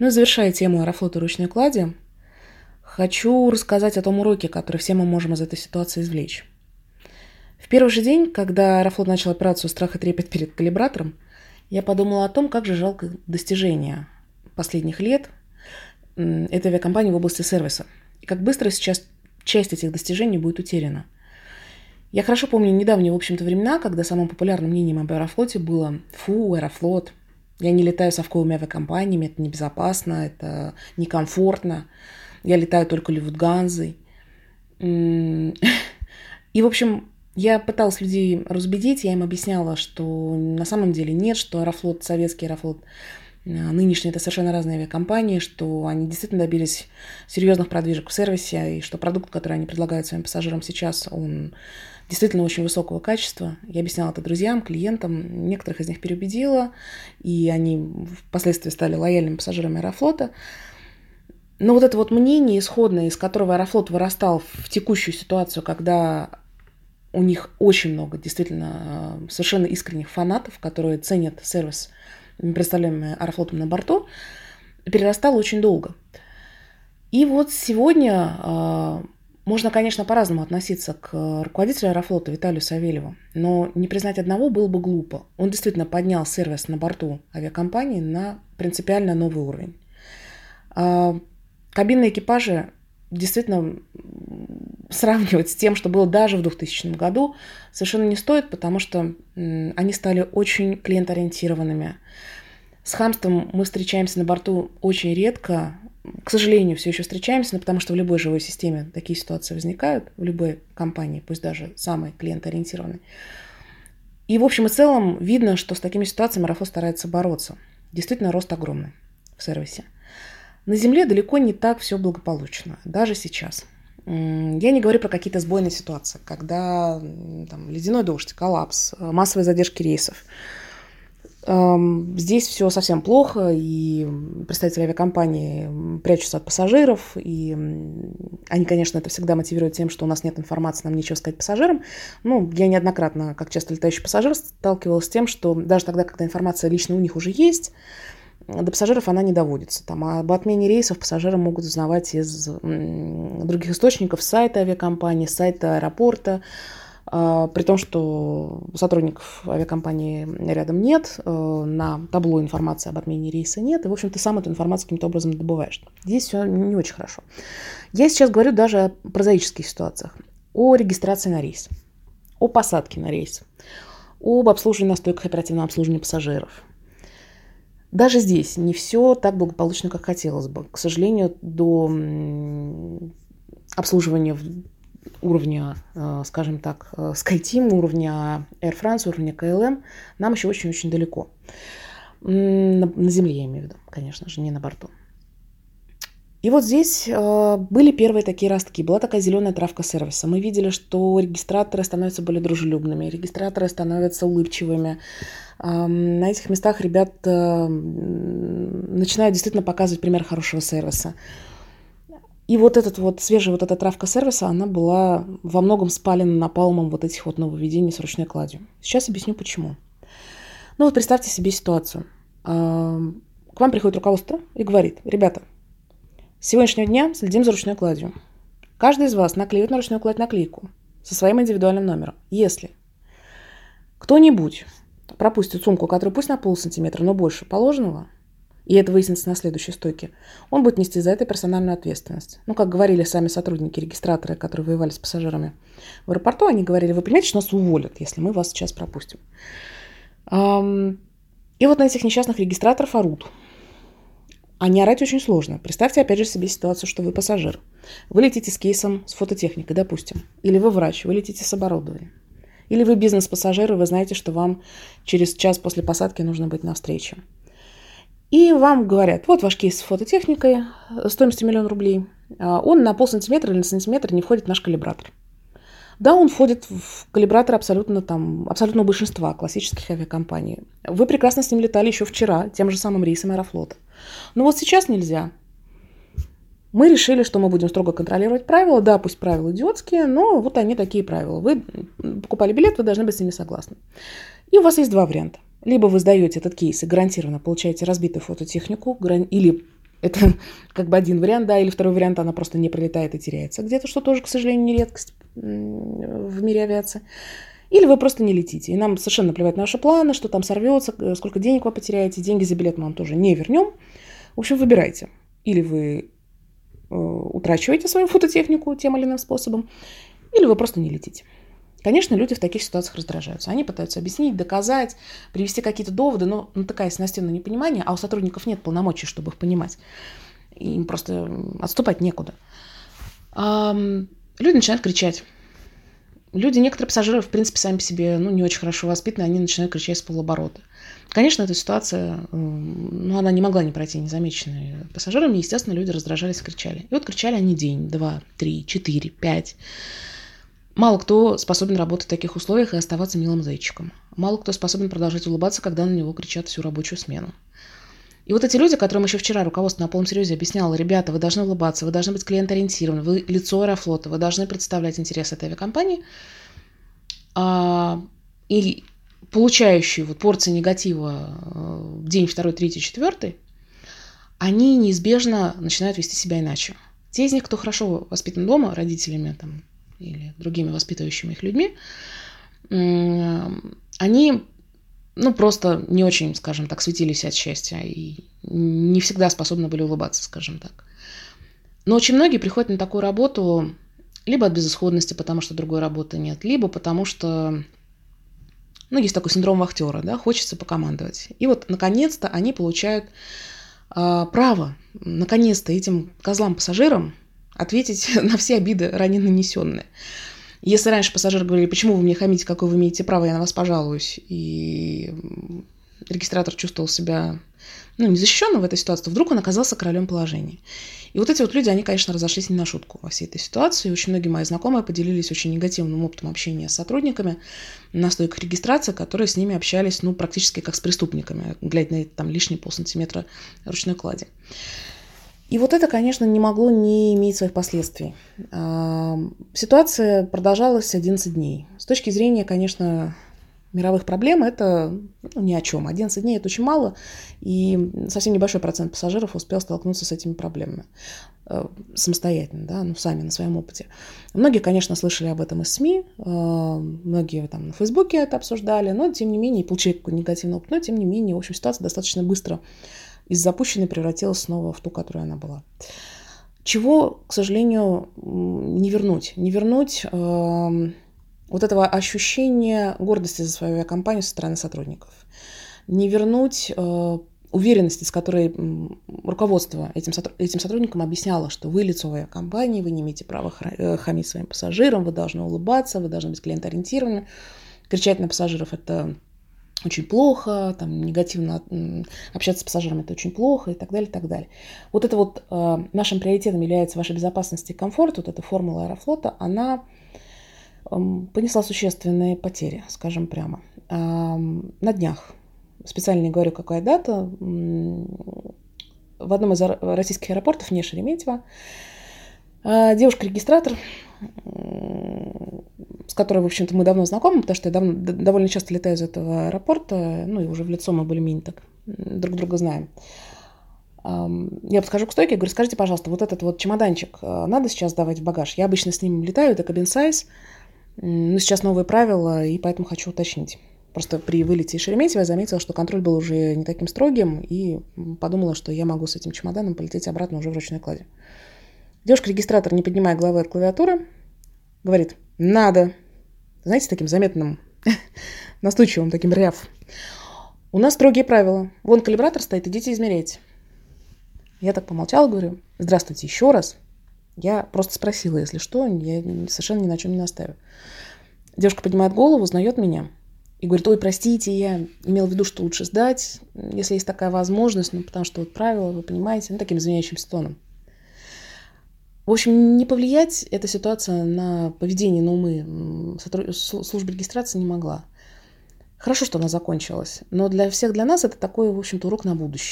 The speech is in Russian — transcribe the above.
Ну и завершая тему Аэрофлота ручной клади, хочу рассказать о том уроке, который все мы можем из этой ситуации извлечь. В первый же день, когда Аэрофлот начал операцию «Страх и трепет» перед калибратором, я подумала о том, как же жалко достижения последних лет этой авиакомпании в области сервиса. И как быстро сейчас часть этих достижений будет утеряна. Я хорошо помню недавние, в общем-то, времена, когда самым популярным мнением об Аэрофлоте было «Фу, Аэрофлот, я не летаю совковыми авиакомпаниями, это небезопасно, это некомфортно. Я летаю только Люфтганзой. И, в общем, я пыталась людей разбедить, я им объясняла, что на самом деле нет, что Аэрофлот, советский Аэрофлот, э, нынешний это совершенно разные авиакомпании, что они действительно добились серьезных продвижек в сервисе, и что продукт, который они предлагают своим пассажирам сейчас, он действительно очень высокого качества. Я объясняла это друзьям, клиентам, некоторых из них переубедила, и они впоследствии стали лояльными пассажирами Аэрофлота. Но вот это вот мнение исходное, из которого Аэрофлот вырастал в текущую ситуацию, когда у них очень много действительно совершенно искренних фанатов, которые ценят сервис, представляемый Аэрофлотом на борту, перерастал очень долго. И вот сегодня а, можно, конечно, по-разному относиться к руководителю Аэрофлота Виталию Савельеву, но не признать одного было бы глупо. Он действительно поднял сервис на борту авиакомпании на принципиально новый уровень. А, кабинные экипажи действительно сравнивать с тем, что было даже в 2000 году, совершенно не стоит, потому что они стали очень клиентоориентированными. С хамством мы встречаемся на борту очень редко, к сожалению, все еще встречаемся, но потому что в любой живой системе такие ситуации возникают, в любой компании, пусть даже самой клиентоориентированной. И в общем и целом видно, что с такими ситуациями Аэрофлот старается бороться. Действительно, рост огромный в сервисе. На Земле далеко не так все благополучно, даже сейчас. Я не говорю про какие-то сбойные ситуации, когда там, ледяной дождь, коллапс, массовые задержки рейсов – Здесь все совсем плохо, и представители авиакомпании прячутся от пассажиров, и они, конечно, это всегда мотивируют тем, что у нас нет информации, нам нечего сказать пассажирам. Ну, я неоднократно, как часто летающий пассажир, сталкивалась с тем, что даже тогда, когда информация лично у них уже есть, до пассажиров она не доводится. Там, об отмене рейсов пассажиры могут узнавать из других источников, сайта авиакомпании, сайта аэропорта, а, при том, что сотрудников авиакомпании рядом нет, э, на табло информации об отмене рейса нет, и, в общем, ты сам эту информацию каким-то образом добываешь. Здесь все не очень хорошо. Я сейчас говорю даже о прозаических ситуациях, о регистрации на рейс, о посадке на рейс, об обслуживании на стойках оперативного обслуживания пассажиров. Даже здесь не все так благополучно, как хотелось бы. К сожалению, до обслуживания уровня, э, скажем так, э, SkyTeam, уровня Air France, уровня KLM, нам еще очень-очень далеко. На земле я имею в виду, конечно же, не на борту. И вот здесь э, были первые такие ростки, была такая зеленая травка сервиса. Мы видели, что регистраторы становятся более дружелюбными, регистраторы становятся улыбчивыми. Э, на этих местах ребят э, начинают действительно показывать пример хорошего сервиса. И вот этот вот свежая вот эта травка сервиса, она была во многом спалена напалмом вот этих вот нововведений с ручной кладью. Сейчас объясню почему. Ну вот представьте себе ситуацию. К вам приходит руководство и говорит, ребята, с сегодняшнего дня следим за ручной кладью. Каждый из вас наклеивает на ручную кладь наклейку со своим индивидуальным номером. Если кто-нибудь пропустит сумку, которая пусть на пол сантиметра, но больше положенного, и это выяснится на следующей стойке, он будет нести за это персональную ответственность. Ну, как говорили сами сотрудники, регистраторы, которые воевали с пассажирами в аэропорту, они говорили, вы понимаете, что нас уволят, если мы вас сейчас пропустим. И вот на этих несчастных регистраторов орут. А не орать очень сложно. Представьте, опять же, себе ситуацию, что вы пассажир. Вы летите с кейсом, с фототехникой, допустим. Или вы врач, вы летите с оборудованием. Или вы бизнес-пассажир, и вы знаете, что вам через час после посадки нужно быть на встрече. И вам говорят, вот ваш кейс с фототехникой стоимостью миллион рублей. А, он на пол сантиметра или на сантиметр не входит в наш калибратор. Да, он входит в калибратор абсолютно там, абсолютно большинства классических авиакомпаний. Вы прекрасно с ним летали еще вчера, тем же самым рейсом Аэрофлота. Но вот сейчас нельзя. Мы решили, что мы будем строго контролировать правила. Да, пусть правила идиотские, но вот они такие правила. Вы покупали билет, вы должны быть с ними согласны. И у вас есть два варианта. Либо вы сдаете этот кейс и гарантированно получаете разбитую фототехнику, или Это как бы один вариант, да, или второй вариант, она просто не прилетает и теряется. Где-то, что тоже, к сожалению, не редкость в мире авиации. Или вы просто не летите. И нам совершенно плевать на ваши планы, что там сорвется, сколько денег вы потеряете. Деньги за билет мы вам тоже не вернем. В общем, выбирайте. Или вы э, утрачиваете свою фототехнику тем или иным способом, или вы просто не летите. Конечно, люди в таких ситуациях раздражаются. Они пытаются объяснить, доказать, привести какие-то доводы, но натыкаясь на стену непонимания, а у сотрудников нет полномочий, чтобы их понимать. Им просто отступать некуда. Люди начинают кричать. Люди, некоторые пассажиры, в принципе, сами по себе ну, не очень хорошо воспитаны, они начинают кричать с полоборота. Конечно, эта ситуация, ну, она не могла не пройти незамеченной пассажирами. Естественно, люди раздражались и кричали. И вот кричали они день, два, три, четыре, пять. Мало кто способен работать в таких условиях и оставаться милым зайчиком. Мало кто способен продолжать улыбаться, когда на него кричат всю рабочую смену. И вот эти люди, которым еще вчера руководство на полном серьезе объясняло, ребята, вы должны улыбаться, вы должны быть клиент-ориентированы, вы лицо Аэрофлота, вы должны представлять интересы этой авиакомпании, а, и получающие вот порции негатива э, день, второй, третий, четвертый, они неизбежно начинают вести себя иначе. Те из них, кто хорошо воспитан дома родителями там, или другими воспитывающими их людьми, они ну, просто не очень, скажем так, светились от счастья и не всегда способны были улыбаться, скажем так. Но очень многие приходят на такую работу либо от безысходности, потому что другой работы нет, либо потому что, ну, есть такой синдром вахтера, да, хочется покомандовать. И вот, наконец-то, они получают э, право, наконец-то, этим козлам-пассажирам ответить на все обиды ранее нанесенные. Если раньше пассажиры говорили, почему вы мне хамите, какое вы имеете право, я на вас пожалуюсь, и регистратор чувствовал себя ну, незащищенным в этой ситуации, то вдруг он оказался королем положения. И вот эти вот люди, они, конечно, разошлись не на шутку во всей этой ситуации. Очень многие мои знакомые поделились очень негативным опытом общения с сотрудниками на стойках регистрации, которые с ними общались, ну, практически как с преступниками, глядя на там лишние полсантиметра ручной клади. И вот это, конечно, не могло не иметь своих последствий. А, ситуация продолжалась 11 дней. С точки зрения, конечно, мировых проблем это ну, ни о чем. 11 дней это очень мало, и совсем небольшой процент пассажиров успел столкнуться с этими проблемами э, самостоятельно, да, ну, сами на своем опыте. Многие, конечно, слышали об этом из СМИ, э, многие там на Фейсбуке это обсуждали, но тем не менее, получили какой-то негативный опыт, но тем не менее, в общем, ситуация достаточно быстро из запущенной превратилась снова в ту, которая она была. Чего, к сожалению, не вернуть? Не вернуть э, вот этого ощущения гордости за свою компанию со стороны сотрудников. Не вернуть э, уверенности, с которой руководство этим, этим сотрудникам объясняло, что вы лицо авиакомпании, вы не имеете права э, хамить своим пассажирам, вы должны улыбаться, вы должны быть клиентоориентированы. Кричать на пассажиров – это очень плохо, там, негативно общаться с пассажирами это очень плохо и так далее, и так далее. Вот это вот э, нашим приоритетом является ваша безопасность и комфорт, вот эта формула Аэрофлота, она э, понесла существенные потери, скажем прямо. Э, на днях, специально не говорю, какая дата, э, в одном из российских аэропортов, не Шереметьево, э, девушка-регистратор с которой, в общем-то, мы давно знакомы, потому что я давно, довольно часто летаю из этого аэропорта, ну и уже в лицо мы более-менее так друг друга знаем. Я подхожу к стойке и говорю, скажите, пожалуйста, вот этот вот чемоданчик э, надо сейчас давать в багаж? Я обычно с ним летаю, это кабин сайз, но сейчас новые правила, и поэтому хочу уточнить. Просто при вылете из Шереметьево я заметила, что контроль был уже не таким строгим, и подумала, что я могу с этим чемоданом полететь обратно уже в ручной кладе. Девушка-регистратор, не поднимая головы от клавиатуры, говорит, надо. Знаете, таким заметным, настойчивым таким ряв. У нас строгие правила. Вон калибратор стоит, идите измеряйте. Я так помолчала, говорю, здравствуйте еще раз. Я просто спросила, если что, я совершенно ни на чем не настаиваю. Девушка поднимает голову, узнает меня и говорит, ой, простите, я имела в виду, что лучше сдать, если есть такая возможность, ну, потому что вот правила, вы понимаете, ну, таким извиняющимся тоном. В общем, не повлиять эта ситуация на поведение, на умы службы регистрации не могла. Хорошо, что она закончилась, но для всех для нас это такой, в общем-то, урок на будущее.